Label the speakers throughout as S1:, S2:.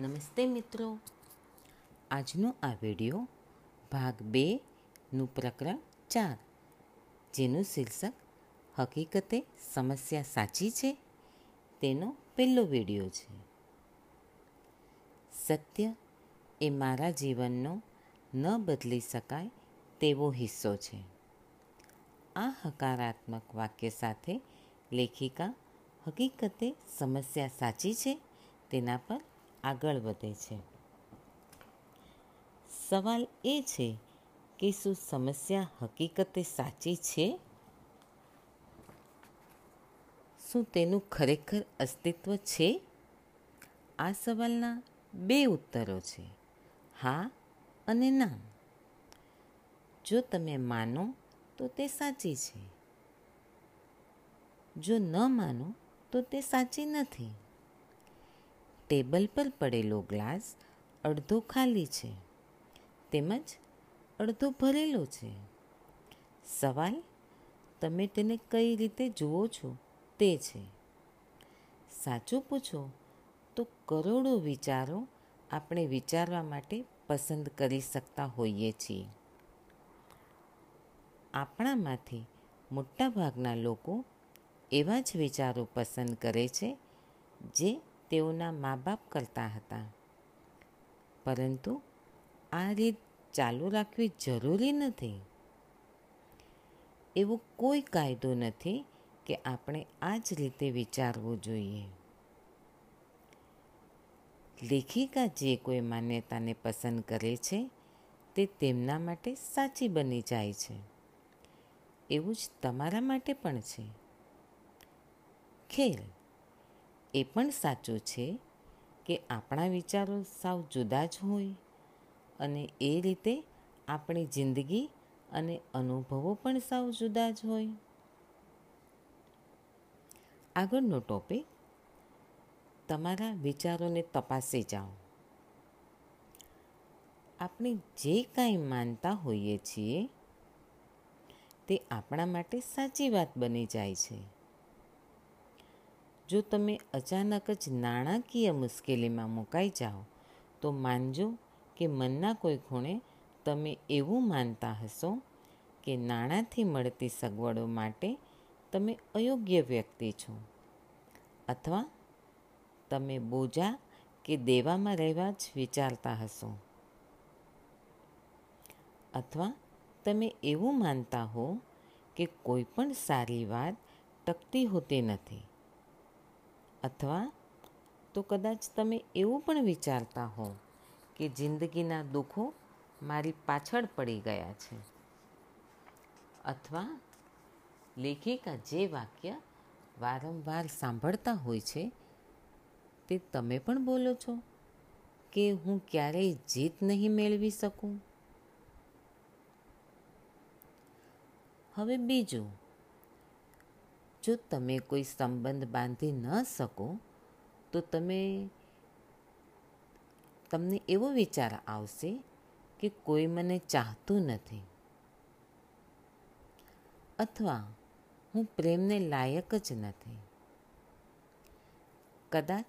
S1: નમસ્તે મિત્રો. આજનો આ વિડિયો ભાગ બેનું પ્રકરણ ચાર, જેનું શીર્ષક હકીકતે સમસ્યા સાચી છે તેનો પહેલો વિડિયો છે. સત્ય એ મારા જીવનનો ન બદલી શકાય તેવો હિસ્સો છે. આ હકારાત્મક વાક્ય સાથે લેખિકા હકીકતે સમસ્યા સાચી છે તેના પર આગળ વધે છે. સવાલ એ છે કે શું સમસ્યા હકીકતે સાચી છે? શું તેનું ખરેખર અસ્તિત્વ છે? આ સવાલના બે ઉત્તરો છે, હા અને ના. જો તમે માનો તો તે સાચી છે. જો ન માનો તો તે સાચી નથી. ટેબલ પર પડેલો ગ્લાસ અડધો ખાલી છે, તેમજ અડધો ભરેલો છે. સવાલ, તમે તેને કઈ રીતે જુઓ છો તે છે. સાચું પૂછો, તો કરોડો વિચારો આપણે વિચારવા માટે પસંદ કરી શકતા હોઈએ છીએ. આપણામાંથી મોટાભાગના લોકો એવા જ વિચારો પસંદ કરે છે, જે તેઓના મા બાપ કરતા હતા. પરંતુ આ રીત ચાલુ રાખવી જરૂરી નથી. એવો કોઈ કાયદો નથી કે આપણે આ જ રીતે વિચારવું જોઈએ. લેખિકા જે કોઈ માન્યતાને પસંદ કરે છે, તે તેમના માટે સાચી બની જાય છે. એવું જ તમારા માટે પણ છે. ખેર એ પણ સાચું છે કે આપણા વિચારો સાવ જુદા જ હોય અને એ રીતે આપણી જિંદગી અને અનુભવો પણ સાવ જુદા જ હોય. આગળનો ટોપિક, તમારા વિચારોને તપાસી જાઓ. આપણે જે કાંઈ માનતા હોઈએ છીએ, તે આપણા માટે સાચી વાત બની જાય છે. જો તમે અચાનક જ નાણાકીય મુશ્કેલીમાં મુકાઈ જાઓ, તો માનજો કે મનના કોઈ ખૂણે તમે એવું માનતા હશો કે નાણાંથી મળતી સગવડો માટે તમે અયોગ્ય વ્યક્તિ છો. અથવા તમે બોજા કે દેવામાં રહેવા જ વિચારતા હશો. અથવા તમે એવું માનતા હો કે કોઈ પણ સારી વાત ટકતી હોતી નથી. અથવા તો કદાચ તમે એવું પણ વિચારતા હો કે જિંદગીના દુઃખો મારી પાછળ પડી ગયા છે. અથવા લેખિકા જે વાક્ય વારંવાર સાંભળતા હોય છે, તે તમે પણ બોલો છો કે હું ક્યારેય જીત નહીં મેળવી શકું? હવે બીજું જો તમે કોઈ સંબંધ બાંધી ન શકો, તો તમે તમને એવો વિચાર આવશે કે કોઈ મને ચાહતું નથી. અથવા હું પ્રેમને લાયક જ નથી. કદાચ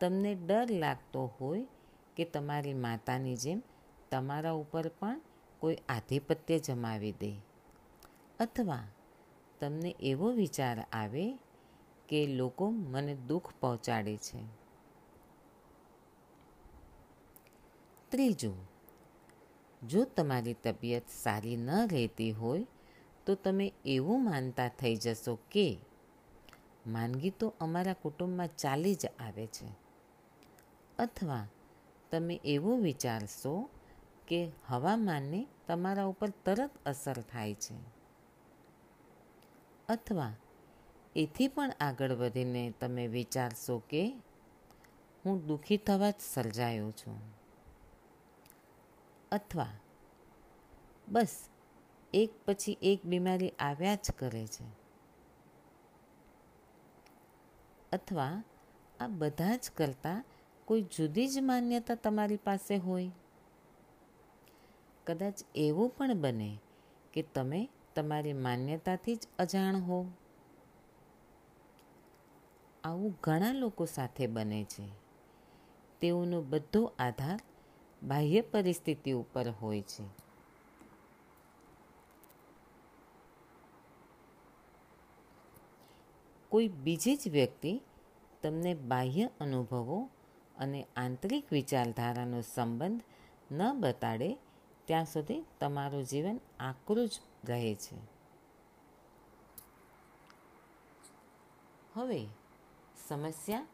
S1: તમને ડર લાગતો હોય કે તમારી માતાની જેમ તમારા ઉપર પણ કોઈ આધિપત્ય જમાવી દે. અથવા તમને એવો વિચાર આવે કે લોકો મને દુઃખ પહોંચાડે છે. ત્રીજું, જો તમારી તબિયત સારી ન રહેતી હોય તો તમે એવું માનતા થઈ જશો કે માંદગી તો અમારા કુટુંબમાં ચાલી જ આવે છે. અથવા તમે એવું વિચારશો કે હવામાનને તમારા ઉપર તરત અસર થાય છે. અથવા એથી પણ આગળ વધીને તમે વિચારશો કે હું દુઃખી થવા જ સર્જાયો છું. અથવા બસ એક પછી એક બીમારી આવ્યા જ કરે છે. અથવા આ બધા જ કરતાં કોઈ જુદી જ માન્યતા તમારી પાસે હોય. કદાચ એવું પણ બને કે તમે તમારી માન્યતાથી જ અજાણ હો. આવું ઘણા લોકો સાથે બને છે. તેઓનો બધો આધાર બાહ્ય પરિસ્થિતિ ઉપર હોય છે. કોઈ બીજી જ વ્યક્તિ તમને બાહ્ય અનુભવો અને આંતરિક વિચારધારાનો સંબંધ ન બતાડે, ત્યાં સુધી તમારું જીવન આકરું જ રહે છે. હવે, સમસ્યા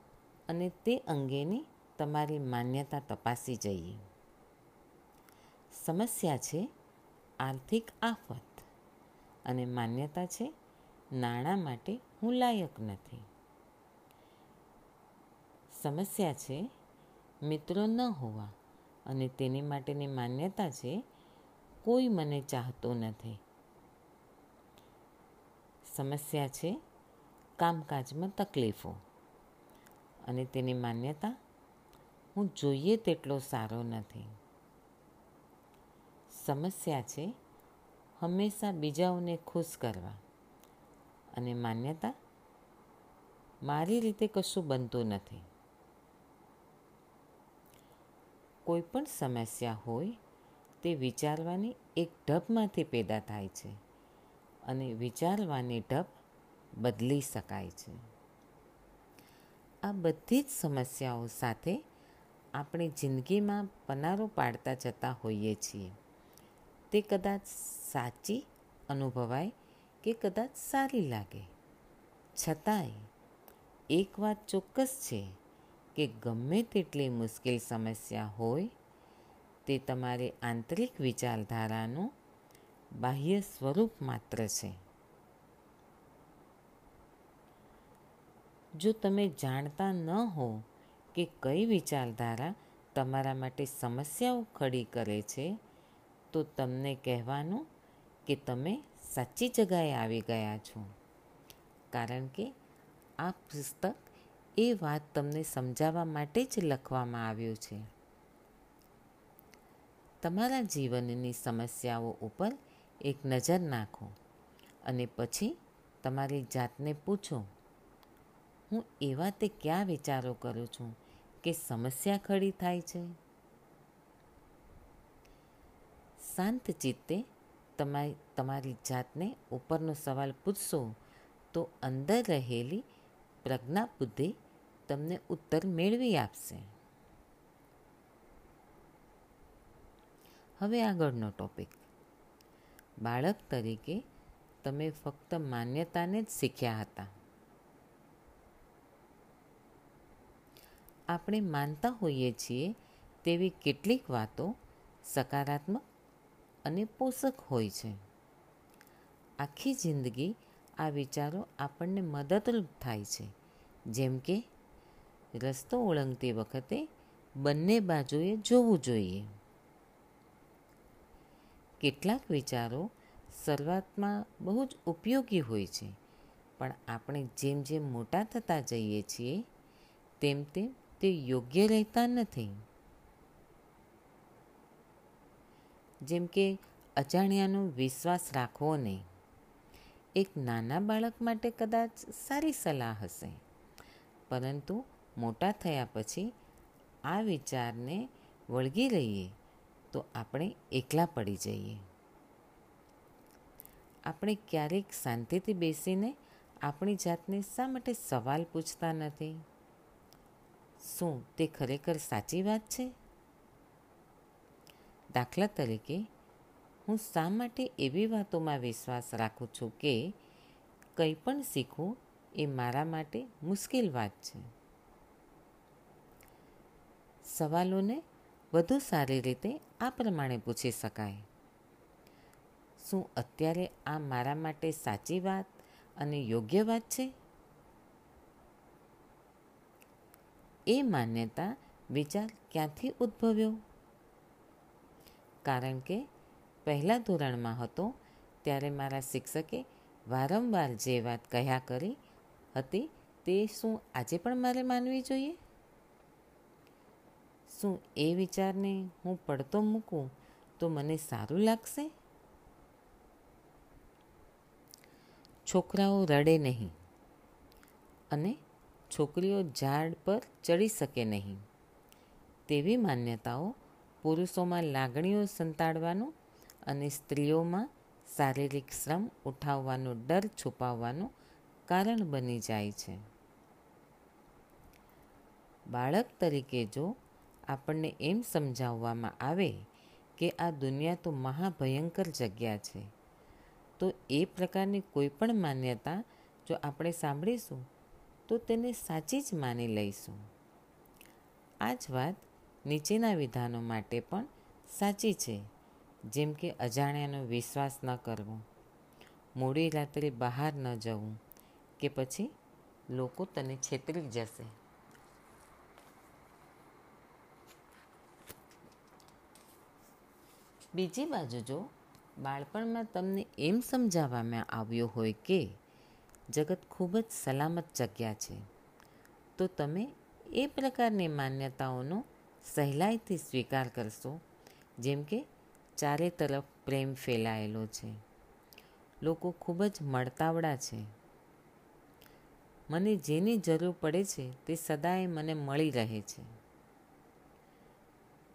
S1: અને તે અંગેની તમારી માન્યતા તપાસી જઈએ. સમસ્યા છે આર્થિક આફત અને માન્યતા છે નાણાં માટે હું લાયક નથી. સમસ્યા છે મિત્રો ન હોવા અને તેની માટેની માન્યતા છે કોઈ મને ચાહતો નથી. સમસ્યા છે કામકાજમાં તકલીફો. અને તેની માન્યતા, હું જોઈએ તેટલો સારો નથી. સમસ્યા છે હંમેશા બીજાઓને ખુશ કરવા. અને માન્યતા, મારી રીતે કશું બનતું નથી. કોઈ પણ સમસ્યા હોય તે વિચારવાની એક ઢબમાંથી પેદા થાય છે. અને વિચારવાની ઢબ બદલી શકાય છે. આ બધી જ સમસ્યાઓ સાથે આપણે જિંદગીમાં પનારો પાડતા જતા હોઈએ છીએ. તે કદાચ સાચી અનુભવાય કે કદાચ સારી લાગે. છતાંય એક વાત ચોક્કસ છે કે ગમે તેટલી મુશ્કેલ સમસ્યા હોય તે તમારી આંતરિક વિચારધારાનું બાહ્ય સ્વરૂપ માત્ર છે. જો તમે જાણતા ન હો કે કઈ વિચારધારા તમારા માટે સમસ્યાઓ ખડી કરે છે, તો તમને કહેવાનું કે તમે સાચી જગાએ આવી ગયા છો. કારણ કે આ પુસ્તક એ વાત તમને સમજાવવા માટે જ લખવામાં આવ્યું છે. તમારા જીવનની સમસ્યાઓ ઉપર એક નજર નાખો અને પછી તમારી જાતને પૂછો, હું એવા તે ક્યાં વિચારો કરું છું કે સમસ્યા ખડી થાય છે? શાંત ચિત્તે તમારી તમારી જાતને ઉપરનો સવાલ પૂછશો તો અંદર રહેલી પ્રજ્ઞા બુદ્ધિ તમને ઉત્તર મેળવી આપશે. હવે આગળનો ટોપિક બાળક તરીકે તમે ફક્ત માન્યતાને જ શીખ્યા હતા. આપણે માનતા હોઈએ છીએ તેવી કેટલીક વાતો સકારાત્મક અને પોષક હોય છે. આખી જિંદગી આ વિચારો આપણને મદદરૂપ થાય છે. જેમ કે રસ્તો ઓળંગતી વખતે બંને બાજુએ જોવું જોઈએ. કેટલાક વિચારો શરૂઆતમાં બહુ જ ઉપયોગી હોય છે, પણ આપણે જેમ જેમ મોટા થતા જઈએ છીએ, તેમ તેમ તે યોગ્ય રહેતા નથી. જેમ કે અજાણ્યાનો વિશ્વાસ રાખવો નહીં. એક નાના બાળક માટે કદાચ સારી સલાહ હશે, પરંતુ મોટા થયા પછી આ વિચારને વળગી રહીએ. તો આપણે એકલા પડી જઈએ. આપણે ક્યારેક શાંતિથી બેસીને આપણી જાતને શા માટે સવાલ પૂછતા નથી? શું તે ખરેખર સાચી વાત છે? દાખલા તરીકે, હું શા માટે એવી વાતોમાં વિશ્વાસ રાખું છું કે કંઈ પણ શીખવું એ મારા માટે મુશ્કેલ વાત છે? સવાલોને વધુ સારી રીતે આ પ્રમાણે પૂછી શકાય. શું અત્યારે આ મારા માટે સાચી વાત અને યોગ્ય વાત છે? એ માન્યતા વિચાર ક્યાંથી ઉદ્ભવ્યો? કારણ કે પહેલા ધોરણમાં હતો ત્યારે મારા શિક્ષકે વારંવાર જે વાત કહ્યા કરી હતી તે શું આજે પણ મારે માનવી જોઈએ? શું એ વિચારને હું પડતો મૂકું તો મને સારું લાગશે? છોકરાઓ રડે નહીં અને છોકરીઓ ઝાડ પર ચડી શકે નહીં. તેવી માન્યતાઓ પુરુષોમાં લાગણીઓ સંતાડવાનું અને સ્ત્રીઓમાં શારીરિક શ્રમ ઉઠાવવાનો ડર છુપાવવાનું કારણ બની જાય છે. બાળક તરીકે જો આપણને એમ સમજાવવામાં આવે કે આ દુનિયા તો મહાભયંકર જગ્યા છે. તો એ પ્રકારની કોઈ પણ માન્યતા જો આપણે સાંભળીશું, તો તેને સાચી જ માની લઈશું. આ જ વાત નીચેના વિધાનો માટે પણ સાચી છે, જેમ કે અજાણ્યાનો વિશ્વાસ ન કરવો, મોડી રાત્રે બહાર ન જવું, કે પછી લોકો તને છેતરી જશે. બીજી બાજુ જો, બાળપણમાં તમને એમ સમજાવવામાં આવ્યો હોય કે જગત ખૂબ જ સલામત જગ્યા છે, તો તમે એ પ્રકારની માન્યતાઓનો સહેલાઈથી સ્વીકાર કરશો, જેમ કે ચારે તરફ પ્રેમ ફેલાયેલો છે, લોકો ખૂબ જ મળતાવડા છે. મને જેની જરૂર પડે છે તે સદાય મને મળી રહે છે.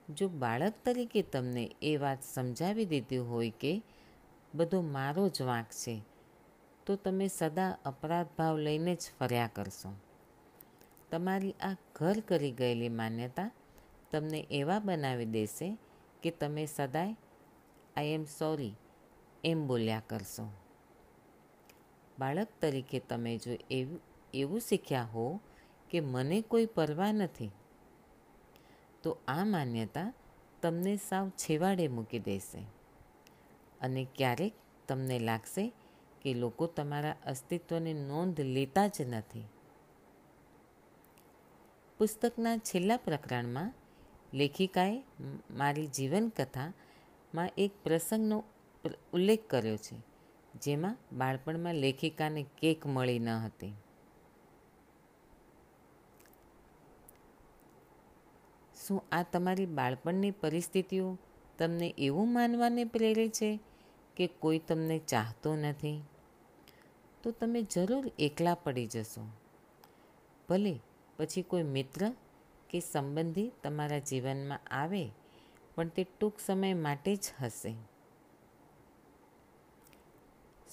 S1: જો બાળક તરીકે તમને એ વાત સમજાવી દીધી હોય કે બધો મારો જ વાંક છે, તો તમે સદા અપરાધ ભાવ લઈને જ ફર્યા કરશો. તમારી આ ઘર કરી ગયેલી માન્યતા તમને એવા બનાવી દેશે કે તમે સદાય આઈ એમ સોરી એમ બોલ્યા કરશો. બાળક તરીકે તમે જો એવું એવું શીખ્યા હો કે મને કોઈ પરવા નથી તો આ માન્યતા તમને સાવ છેવાડે મૂકી દેશે. અને ક્યારેક તમને લાગશે કે લોકો તમારા અસ્તિત્વની નોંધ લેતા જ નથી. પુસ્તકના છેલ્લા પ્રકરણમાં લેખિકાએ મારી જીવનકથામાં એક પ્રસંગનો ઉલ્લેખ કર્યો છે, જેમાં બાળપણમાં લેખિકાને કેક મળી ન હતી. શું આ તમારી બાળપણની પરિસ્થિતિઓ તમને એવું માનવાને પ્રેરે છે કે કોઈ તમને ચાહતો નથી? તો તમે જરૂર એકલા પડી જશો. ભલે પછી કોઈ મિત્ર કે સંબંધી તમારા જીવનમાં આવે, પણ તે ટૂંક સમય માટે જ હશે.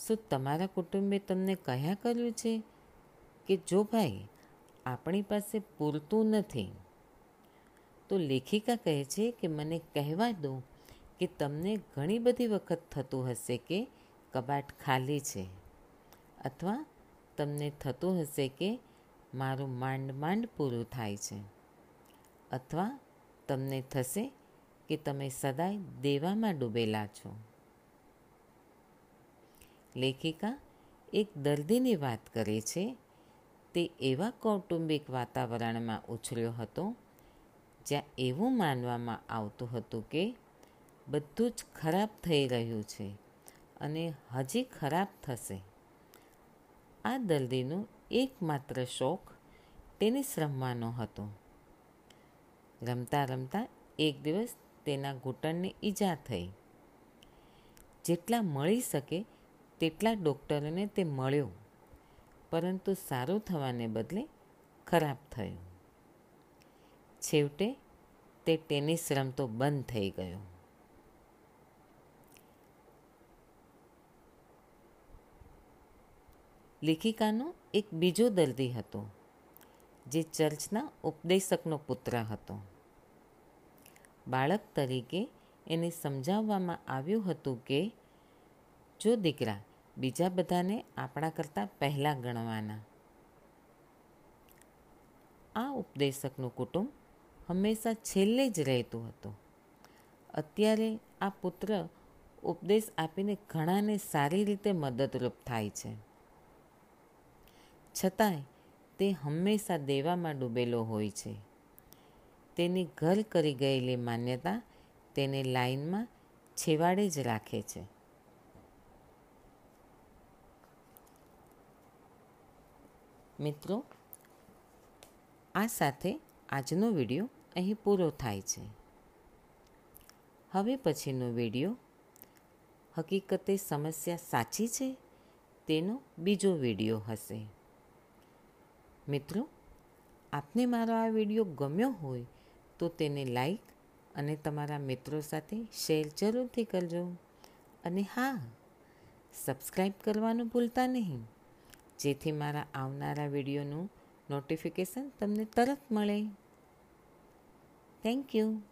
S1: શું તમારા કુટુંબે તમને કહ્યા કર્યું છે કે જો ભાઈ, આપણી પાસે પૂરતું નથી? તો લેખિકા કહે છે કે, મને કહેવા દો કે તમને ઘણી બધી વખત થતું હશે કે કબાટ ખાલી છે. અથવા તમને થતું હશે કે મારું માંડ માંડ પૂરું થાય છે. અથવા તમને થશે કે તમે સદાય દેવામાં ડૂબેલા છો. લેખિકા એક દર્દીની વાત કરે છે. તે એવા કૌટુંબિક વાતાવરણમાં ઉછર્યો હતો જ્યાં એવું માનવામાં આવતું હતું કે બધું જ ખરાબ થઈ રહ્યું છે અને હજી ખરાબ થશે. આ દર્દીનો એકમાત્ર શોખ ટેનિસ રમવાનો હતો. રમતા રમતા એક દિવસ તેના ઘૂંટણને ઈજા થઈ. જેટલા મળી શકે તેટલા ડૉક્ટરોને તે મળ્યો, પરંતુ સારું થવાને બદલે ખરાબ થયું. છેવટે તે ટેનિસ રમતો બંધ થઈ ગયો. લેખિકાનો એક બીજો દર્દી હતો, જે ચર્ચના ઉપદેશકનો પુત્ર હતો. બાળક તરીકે એને સમજાવવામાં આવ્યું હતું કે, જો દીકરા બીજા બધાને આપણા કરતાં પહેલાં ગણવાના. આ ઉપદેશકનું કુટુંબ હંમેશા છેલ્લે જ રહેતું હતું. અત્યારે આ પુત્ર ઉપદેશ આપીને ઘણાને સારી રીતે મદદરૂપ થાય છે. છતાંય તે હંમેશા દેવામાં ડૂબેલો હોય છે. તેની ઘર કરી ગયેલી માન્યતા તેને લાઈનમાં છેવાડે જ રાખે છે. મિત્રો, આ સાથે આજનો વીડિયો અહીં પૂરો થાય છે. હવે પછીનો વીડિયો, હકીકતે સમસ્યા સાચી છે? તેનો બીજો વીડિયો હશે. મિત્રો, આપને મારો આ વીડિયો ગમ્યો હોય તો તેને લાઈક અને તમારા મિત્રો સાથે શેર જરૂરથી કરજો. અને હા સબસ્ક્રાઈબ કરવાનું ભૂલતા નહીં. જેથી મારા આવનારા વિડીયોનું નોટિફિકેશન તમને તરત મળે. Thank you.